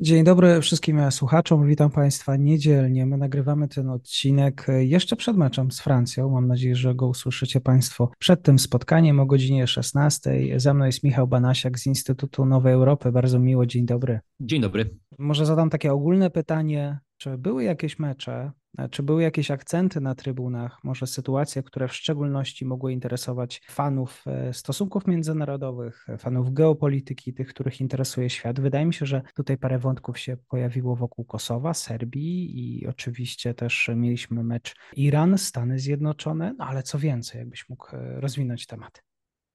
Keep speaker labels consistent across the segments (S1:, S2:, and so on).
S1: Dzień dobry wszystkim słuchaczom, witam Państwa niedzielnie. My nagrywamy ten odcinek jeszcze przed meczem z Francją. Mam nadzieję, że go usłyszycie Państwo przed tym spotkaniem o godzinie 16. Za mną jest Michał Banasiak z Instytutu Nowej Europy. Bardzo miło, dzień dobry.
S2: Dzień dobry.
S1: Może zadam takie ogólne pytanie. Czy były jakieś mecze, czy były jakieś akcenty na trybunach, może sytuacje, które w szczególności mogły interesować fanów e, stosunków międzynarodowych, fanów geopolityki, tych, których interesuje świat? Wydaje mi się, że tutaj parę wątków się pojawiło wokół Kosowa, Serbii i oczywiście też mieliśmy mecz Iran, Stany Zjednoczone, no ale co więcej, jakbyś mógł e, rozwinąć temat.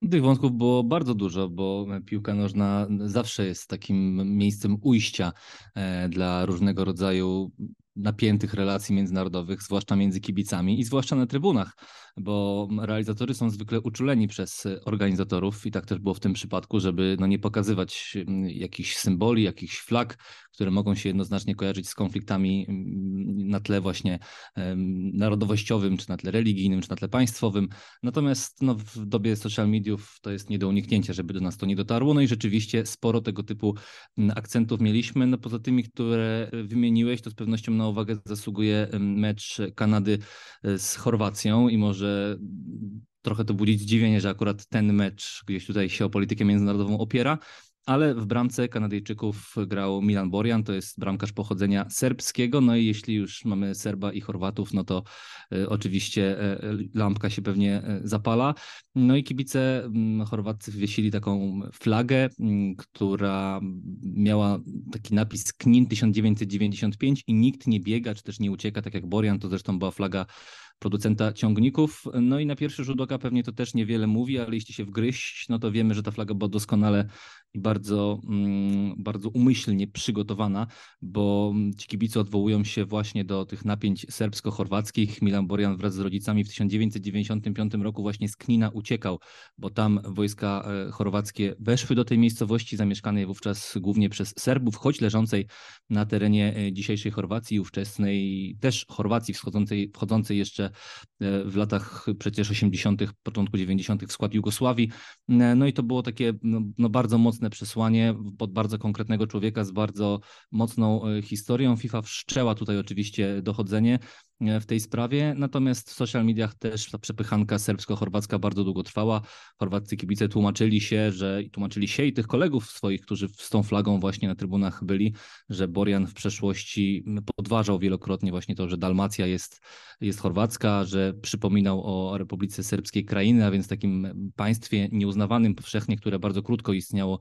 S2: Tych wątków było bardzo dużo, bo piłka nożna zawsze jest takim miejscem ujścia e, dla różnego rodzaju napiętych relacji międzynarodowych, zwłaszcza między kibicami i zwłaszcza na trybunach, bo realizatorzy są zwykle uczuleni przez organizatorów i tak też było w tym przypadku, żeby no nie pokazywać mm, jakichś symboli, jakichś flag, które mogą się jednoznacznie kojarzyć z konfliktami mm, na tle właśnie narodowościowym, czy na tle religijnym, czy na tle państwowym. Natomiast no, w dobie social mediów to jest nie do uniknięcia, żeby do nas to nie dotarło. No i rzeczywiście sporo tego typu mm, akcentów mieliśmy. No poza tymi, które wymieniłeś, to z pewnością na uwagę zasługuje mecz Kanady e, z Chorwacją i może trochę to budzić zdziwienie, że akurat ten mecz gdzieś tutaj się o politykę międzynarodową opiera ale w bramce Kanadyjczyków grał Milan Borjan, to jest bramkarz pochodzenia serbskiego, no i jeśli już mamy Serba i Chorwatów, no to y, oczywiście y, lampka się pewnie zapala. No i kibice mm, chorwaccy wiesili taką flagę, mm, która miała taki napis KNIN 1995 i nikt nie biega, czy też nie ucieka, tak jak Borjan, to zresztą była flaga producenta ciągników. No i na pierwszy rzut oka pewnie to też niewiele mówi, ale jeśli się wgryźć, no to wiemy, że ta flaga była doskonale i bardzo, mm, bardzo umyślnie przygotowana, bo ci kibice odwołują się właśnie do tych napięć serbsko-chorwackich. Milan Borjan wraz z rodzicami w 1995 roku właśnie z Knina uciekał, bo tam wojska e, chorwackie weszły do tej miejscowości zamieszkanej wówczas głównie przez Serbów, choć leżącej na terenie e, dzisiejszej Chorwacji, ówczesnej też Chorwacji wschodzącej, wchodzącej jeszcze e, w latach przecież 80., początku 90. w skład Jugosławii. No i to było takie no, no bardzo mocne mocne przesłanie pod bardzo konkretnego człowieka z bardzo mocną e, historią. FIFA wszczęła tutaj oczywiście dochodzenie w tej sprawie. Natomiast w social mediach też ta przepychanka serbsko-chorwacka bardzo długo trwała. Chorwaccy kibice tłumaczyli się, że tłumaczyli się i tych kolegów swoich, którzy z tą flagą właśnie na trybunach byli, że Borian w przeszłości podważał wielokrotnie właśnie to, że Dalmacja jest, jest chorwacka, że przypominał o Republice Serbskiej krainy, a więc takim państwie nieuznawanym powszechnie, które bardzo krótko istniało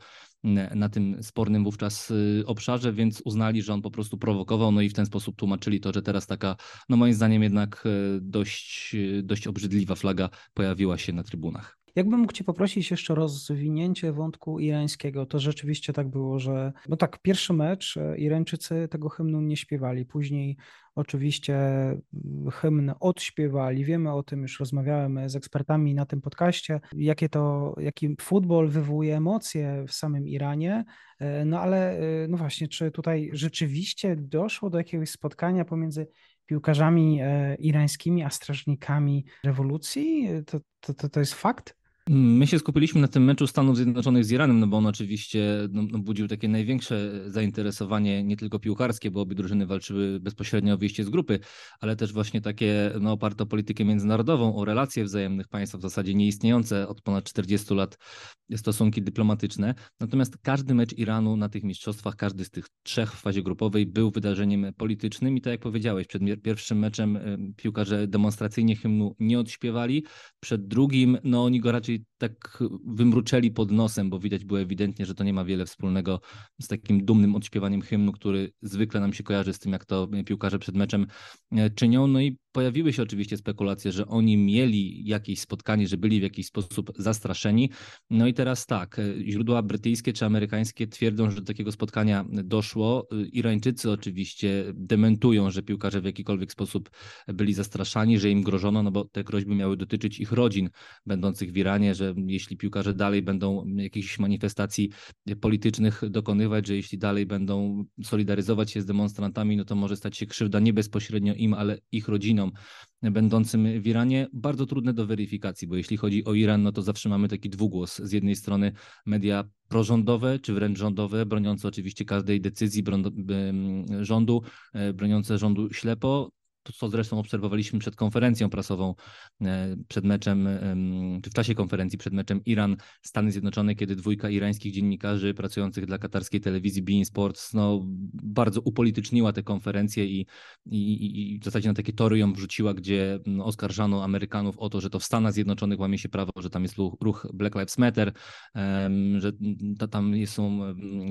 S2: na tym spornym wówczas y, obszarze, więc uznali, że on po prostu prowokował, no i w ten sposób tłumaczyli to, że teraz taka, no moim zdaniem jednak y, dość, dość obrzydliwa flaga pojawiła się na trybunach.
S1: Jakbym mógł Cię poprosić jeszcze o rozwinięcie wątku irańskiego, to rzeczywiście tak było, że no tak, pierwszy mecz e, Irańczycy tego hymnu nie śpiewali, później oczywiście mm, hymn odśpiewali. Wiemy o tym, już rozmawiałem z ekspertami na tym podcaście, jakie to, jaki futbol wywołuje emocje w samym Iranie. E, no ale e, no właśnie, czy tutaj rzeczywiście doszło do jakiegoś spotkania pomiędzy piłkarzami irańskimi a strażnikami rewolucji? To, to, to jest fakt?
S2: My się skupiliśmy na tym meczu Stanów Zjednoczonych z Iranem, no bo on oczywiście no, no, budził takie największe zainteresowanie, nie tylko piłkarskie, bo obie drużyny walczyły bezpośrednio o wyjście z grupy, ale też właśnie takie no, oparte o politykę międzynarodową, o relacje wzajemnych państw, w zasadzie nieistniejące od ponad 40 lat stosunki dyplomatyczne. Natomiast każdy mecz Iranu na tych mistrzostwach, każdy z tych trzech w fazie grupowej był wydarzeniem politycznym i tak jak powiedziałeś, przed pierwszym meczem piłkarze demonstracyjnie hymnu nie odśpiewali, przed drugim no oni go raczej tak wymruczeli pod nosem, bo widać było ewidentnie, że to nie ma wiele wspólnego z takim dumnym odśpiewaniem hymnu, który zwykle nam się kojarzy z tym, jak to piłkarze przed meczem e, czynią. No i pojawiły się oczywiście spekulacje, że oni mieli jakieś spotkanie, że byli w jakiś sposób zastraszeni. No i teraz tak, e, źródła brytyjskie czy amerykańskie twierdzą, że do takiego spotkania doszło. E, Irańczycy oczywiście dementują, że piłkarze w jakikolwiek sposób byli zastraszani, że im grożono, no bo te groźby miały dotyczyć ich rodzin będących w Iranie, że jeśli piłkarze dalej będą jakichś manifestacji politycznych dokonywać, że jeśli dalej będą solidaryzować się z demonstrantami, no to może stać się krzywda nie bezpośrednio im, ale ich rodzinom będącym w Iranie. Bardzo trudne do weryfikacji, bo jeśli chodzi o Iran, no to zawsze mamy taki dwugłos. Z jednej strony media prorządowe, czy wręcz rządowe, broniące oczywiście każdej decyzji rządu, e, broniące rządu ślepo, to co zresztą obserwowaliśmy przed konferencją prasową, e, przed meczem, czy w czasie konferencji przed meczem Iran-Stany Zjednoczone, kiedy dwójka irańskich dziennikarzy pracujących dla katarskiej telewizji Bein Sports no, bardzo upolityczniła tę konferencję i, i, i w zasadzie na takie tory ją wrzuciła, gdzie no, oskarżano Amerykanów o to, że to w Stanach Zjednoczonych łamie się prawo, że tam jest ruch Black Lives Matter, że tam są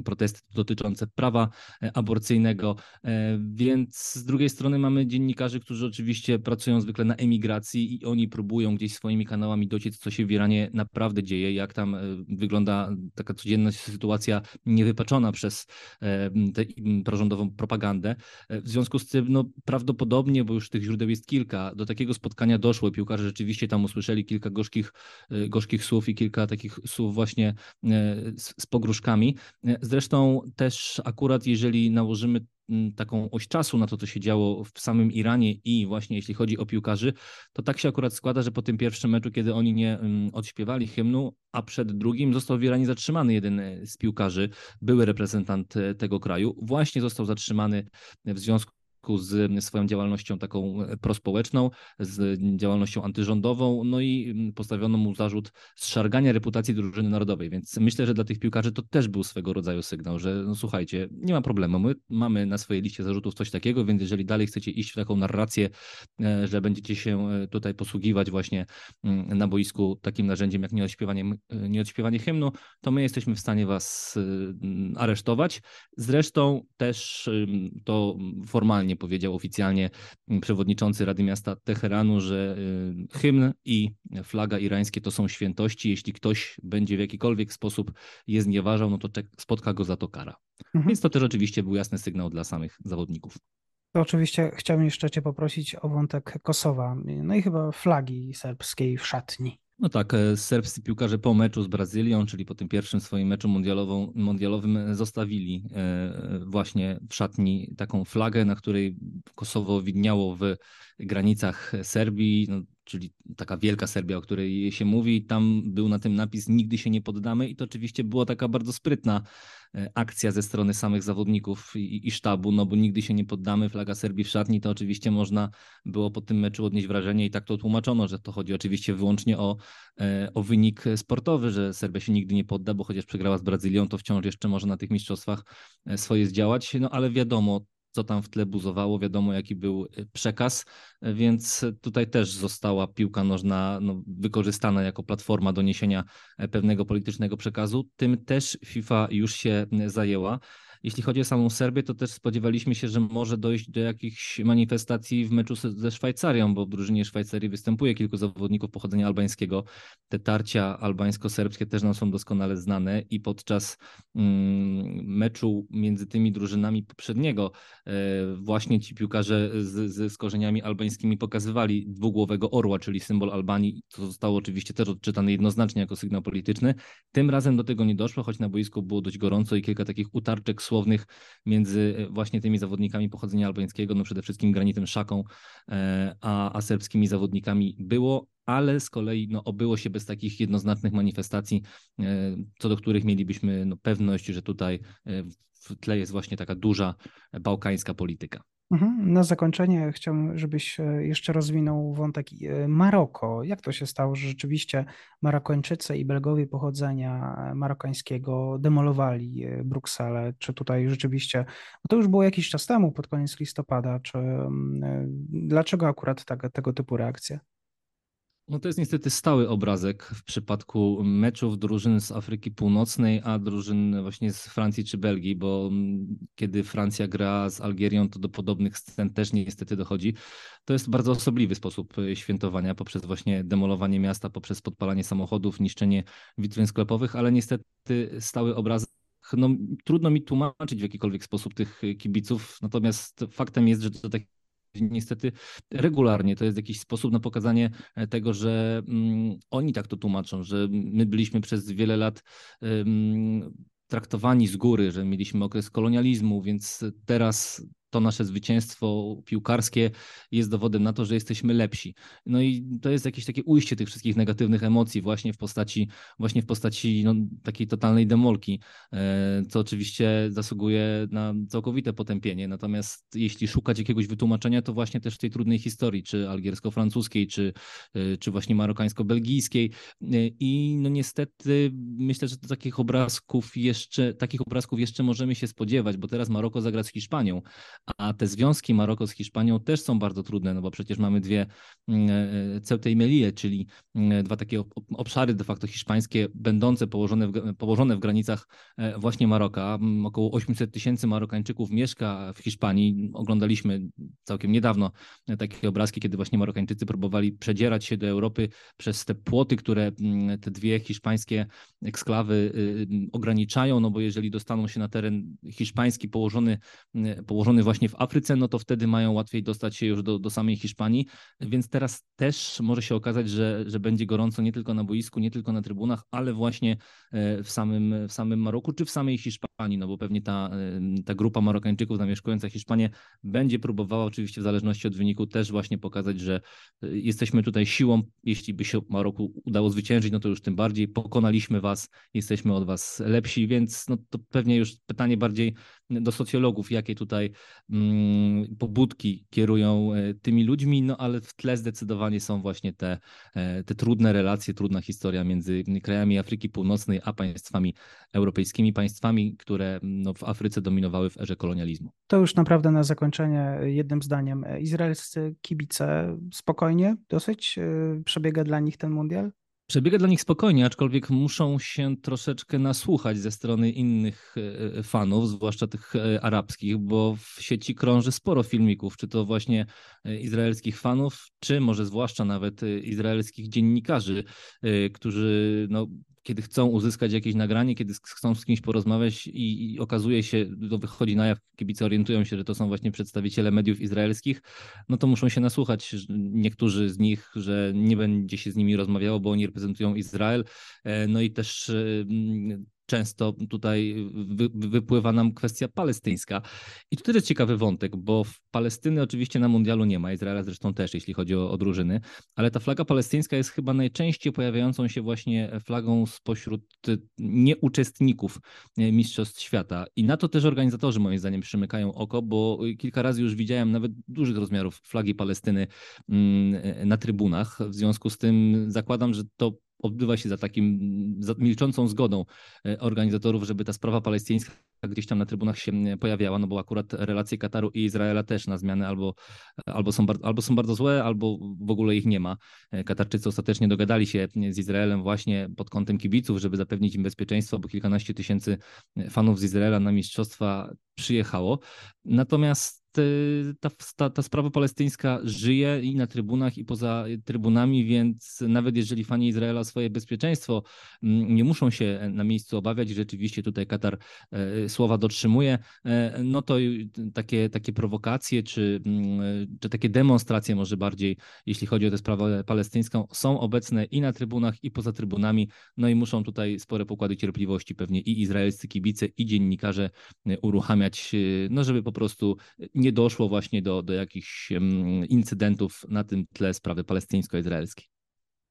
S2: protesty dotyczące prawa e, aborcyjnego, e, więc z drugiej strony mamy dziennikarzy, dziennikarzy, którzy oczywiście pracują zwykle na emigracji i oni próbują gdzieś swoimi kanałami dociec, co się w Iranie naprawdę dzieje, jak tam e, wygląda taka codzienna sytuacja niewypaczona przez e, tę prorządową propagandę. E, w związku z tym, no prawdopodobnie, bo już tych źródeł jest kilka, do takiego spotkania doszło. Piłkarze rzeczywiście tam usłyszeli kilka gorzkich, gorzkich słów i kilka takich słów właśnie z, z pogróżkami. Zresztą też akurat jeżeli nałożymy taką oś czasu na to, co się działo w samym Iranie i właśnie jeśli chodzi o piłkarzy, to tak się akurat składa, że po tym pierwszym meczu, kiedy oni nie odśpiewali hymnu, a przed drugim został w Iranie zatrzymany jeden e, z piłkarzy, były reprezentant e, tego kraju, właśnie został zatrzymany w związku z swoją działalnością taką e, prospołeczną, z działalnością antyrządową, no i mm, postawiono mu zarzut zszargania reputacji drużyny narodowej, więc myślę, że dla tych piłkarzy to też był swego rodzaju sygnał, że no słuchajcie, nie ma problemu, my mamy na swojej liście zarzutów coś takiego, więc jeżeli dalej chcecie iść w taką narrację, e, że będziecie się e, tutaj posługiwać właśnie mm, na boisku takim narzędziem jak nieodśpiewanie, nieodśpiewanie hymnu, to my jesteśmy w stanie was aresztować. Zresztą też to formalnie powiedział oficjalnie przewodniczący Rady Miasta Teheranu, że y, hymn i flaga irańskie to są świętości. Jeśli ktoś będzie w jakikolwiek sposób je znieważał, no to spotka go za to kara. Mhm. Więc to też oczywiście był jasny sygnał dla samych zawodników.
S1: To oczywiście chciałbym jeszcze Cię poprosić o wątek Kosowa, no i chyba flagi serbskiej w szatni.
S2: No tak, e, serbscy piłkarze po meczu z Brazylią, czyli po tym pierwszym swoim meczu mundialowym, e, zostawili e, właśnie w szatni taką flagę, na której Kosowo widniało w granicach Serbii. No, czyli taka wielka Serbia, o której się mówi. Tam był na tym napis Nigdy się nie poddamy i to oczywiście była taka bardzo sprytna e, akcja ze strony samych zawodników i, i, sztabu, no bo nigdy się nie poddamy, flaga Serbii w szatni, to oczywiście można było po tym meczu odnieść wrażenie i tak to tłumaczono, że to chodzi oczywiście wyłącznie o, e, o wynik sportowy, że Serbia się nigdy nie podda, bo chociaż przegrała z Brazylią, to wciąż jeszcze może na tych mistrzostwach e, swoje zdziałać, no ale wiadomo, co tam w tle buzowało, wiadomo jaki był y, przekaz, więc tutaj też została piłka nożna no, wykorzystana jako platforma do niesienia e, pewnego politycznego przekazu. Tym też FIFA już się zajęła. Jeśli chodzi o samą Serbię, to też spodziewaliśmy się, że może dojść do jakichś manifestacji w meczu ze Szwajcarią, bo w drużynie Szwajcarii występuje kilku zawodników pochodzenia albańskiego. Te tarcia albańsko-serbskie też nam są doskonale znane i podczas mm, meczu między tymi drużynami poprzedniego e, właśnie ci piłkarze z, z, z korzeniami albańskimi pokazywali dwugłowego orła, czyli symbol Albanii, co zostało oczywiście też odczytane jednoznacznie jako sygnał polityczny. Tym razem do tego nie doszło, choć na boisku było dość gorąco i kilka takich utarczek słownych między e, właśnie tymi zawodnikami pochodzenia albańskiego, no przede wszystkim Granitem Szaką, e, a, a serbskimi zawodnikami było, ale z kolei no, obyło się bez takich jednoznacznych manifestacji, e, co do których mielibyśmy no, pewność, że tutaj w tle jest właśnie taka duża bałkańska polityka.
S1: Mhm. Na zakończenie chciałbym, żebyś e, jeszcze rozwinął wątek e, Maroko. Jak to się stało, że rzeczywiście Marokończycy i Belgowie pochodzenia marokańskiego demolowali e, Brukselę? Czy tutaj rzeczywiście, bo to już było jakiś czas temu, pod koniec listopada, czy dlaczego akurat tak, tego typu reakcje?
S2: No to jest niestety stały obrazek w przypadku meczów drużyn z Afryki Północnej, a drużyn właśnie z Francji czy Belgii, bo kiedy Francja gra z Algierią, to do podobnych scen też niestety dochodzi. To jest bardzo osobliwy sposób e, świętowania poprzez właśnie demolowanie miasta, poprzez podpalanie samochodów, niszczenie witryn sklepowych, ale niestety stały obrazek no, trudno mi tłumaczyć w jakikolwiek sposób tych kibiców, natomiast faktem jest, że to tak niestety regularnie. To jest jakiś sposób na pokazanie e, tego, że mm, oni tak to tłumaczą, że my byliśmy przez wiele lat traktowani z góry, że mieliśmy okres kolonializmu, więc teraz to nasze zwycięstwo piłkarskie jest dowodem na to, że jesteśmy lepsi. No i to jest jakieś takie ujście tych wszystkich negatywnych emocji właśnie w postaci, właśnie w postaci no, takiej totalnej demolki, e, co oczywiście zasługuje na całkowite potępienie. Natomiast jeśli szukać jakiegoś wytłumaczenia, to właśnie też w tej trudnej historii, czy algiersko-francuskiej, czy, e, czy właśnie marokańsko-belgijskiej. E, I no niestety myślę, że takich obrazków jeszcze, takich obrazków jeszcze możemy się spodziewać, bo teraz Maroko zagra z Hiszpanią, a te związki Maroko z Hiszpanią też są bardzo trudne, no bo przecież mamy dwie mm, e, e, Ceuta i Melille, czyli mm, dwa takie obszary de facto hiszpańskie, będące położone w, położone w granicach e, właśnie Maroka. Mm, około 800 tysięcy Marokańczyków mieszka w Hiszpanii. Oglądaliśmy całkiem niedawno takie obrazki, kiedy właśnie Marokańczycy próbowali przedzierać się do Europy przez te płoty, które te dwie hiszpańskie eksklawy y, y, ograniczają, no bo jeżeli dostaną się na teren hiszpański położony, położony właśnie w Afryce, no to wtedy mają łatwiej dostać się już do, do samej Hiszpanii, więc teraz też może się okazać, że, że będzie gorąco nie tylko na boisku, nie tylko na trybunach, ale właśnie e, w samym, w samym Maroku czy w samej Hiszpanii, no bo pewnie ta, e, ta grupa Marokańczyków zamieszkująca Hiszpanię będzie próbowała oczywiście w zależności od wyniku też właśnie pokazać, że e, jesteśmy tutaj siłą, jeśli by się Maroku udało zwyciężyć, no to już tym bardziej pokonaliśmy was, jesteśmy od was lepsi, więc no to pewnie już pytanie bardziej do socjologów, jakie tutaj mm, pobudki kierują e, tymi ludźmi, no ale w tle zdecydowanie są właśnie te, e, te trudne relacje, trudna historia między krajami Afryki Północnej a państwami europejskimi, państwami, które no, w Afryce dominowały w erze kolonializmu.
S1: To już naprawdę na zakończenie jednym zdaniem. Izraelscy kibice spokojnie dosyć e, przebiega dla nich ten mundial?
S2: Przebiega dla nich spokojnie, aczkolwiek muszą się troszeczkę nasłuchać ze strony innych e, e, fanów, zwłaszcza tych e, arabskich, bo w sieci krąży sporo filmików, czy to właśnie izraelskich fanów, czy może zwłaszcza nawet izraelskich dziennikarzy, którzy no, kiedy chcą uzyskać jakieś nagranie, kiedy chcą z kimś porozmawiać i, i, okazuje się, to wychodzi na jaw, kibice orientują się, że to są właśnie przedstawiciele mediów izraelskich, no to muszą się nasłuchać niektórzy z nich, że nie będzie się z nimi rozmawiało, bo oni reprezentują Izrael. E, no i też często tutaj wy, wypływa nam kwestia palestyńska. I tu też jest ciekawy wątek, bo w Palestyny oczywiście na mundialu nie ma, Izraela zresztą też, jeśli chodzi o, o drużyny, ale ta flaga palestyńska jest chyba najczęściej pojawiającą się właśnie flagą spośród nieuczestników Mistrzostw Świata. I na to też organizatorzy moim zdaniem przymykają oko, bo kilka razy już widziałem nawet dużych rozmiarów flagi Palestyny mm, na trybunach. W związku z tym zakładam, że to odbywa się za takim za milczącą zgodą e, organizatorów, żeby ta sprawa palestyńska gdzieś tam na trybunach się pojawiała, no bo akurat relacje Kataru i Izraela też na zmianę albo, albo, są, albo są bardzo złe, albo w ogóle ich nie ma. E, Katarczycy ostatecznie dogadali się z Izraelem właśnie pod kątem kibiców, żeby zapewnić im bezpieczeństwo, bo kilkanaście tysięcy fanów z Izraela na mistrzostwa przyjechało. Natomiast ta, ta, sprawa palestyńska żyje i na trybunach, i poza trybunami, więc nawet jeżeli fani Izraela swoje bezpieczeństwo mm, nie muszą się na miejscu obawiać, rzeczywiście tutaj Katar e, słowa dotrzymuje, e, no to takie, takie prowokacje, czy, mm, czy takie demonstracje może bardziej, jeśli chodzi o tę sprawę palestyńską, są obecne i na trybunach, i poza trybunami, no i muszą tutaj spore pokłady cierpliwości pewnie i izraelscy kibice, i dziennikarze e, uruchamiać, no żeby po prostu nie doszło właśnie do, do jakichś incydentów na tym tle sprawy palestyńsko-izraelskiej.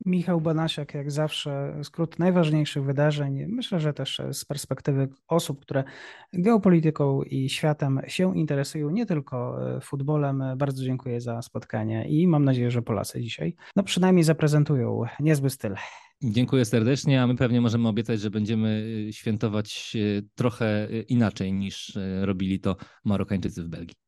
S1: Michał Banasiak, jak zawsze, skrót najważniejszych wydarzeń. Myślę, że też z perspektywy osób, które geopolityką i światem się interesują, nie tylko e, futbolem. Bardzo dziękuję za spotkanie i mam nadzieję, że Polacy dzisiaj, no przynajmniej zaprezentują niezły styl.
S2: Dziękuję serdecznie, a my pewnie możemy obiecać, że będziemy e, świętować e, trochę inaczej niż robili to Marokańczycy w Belgii.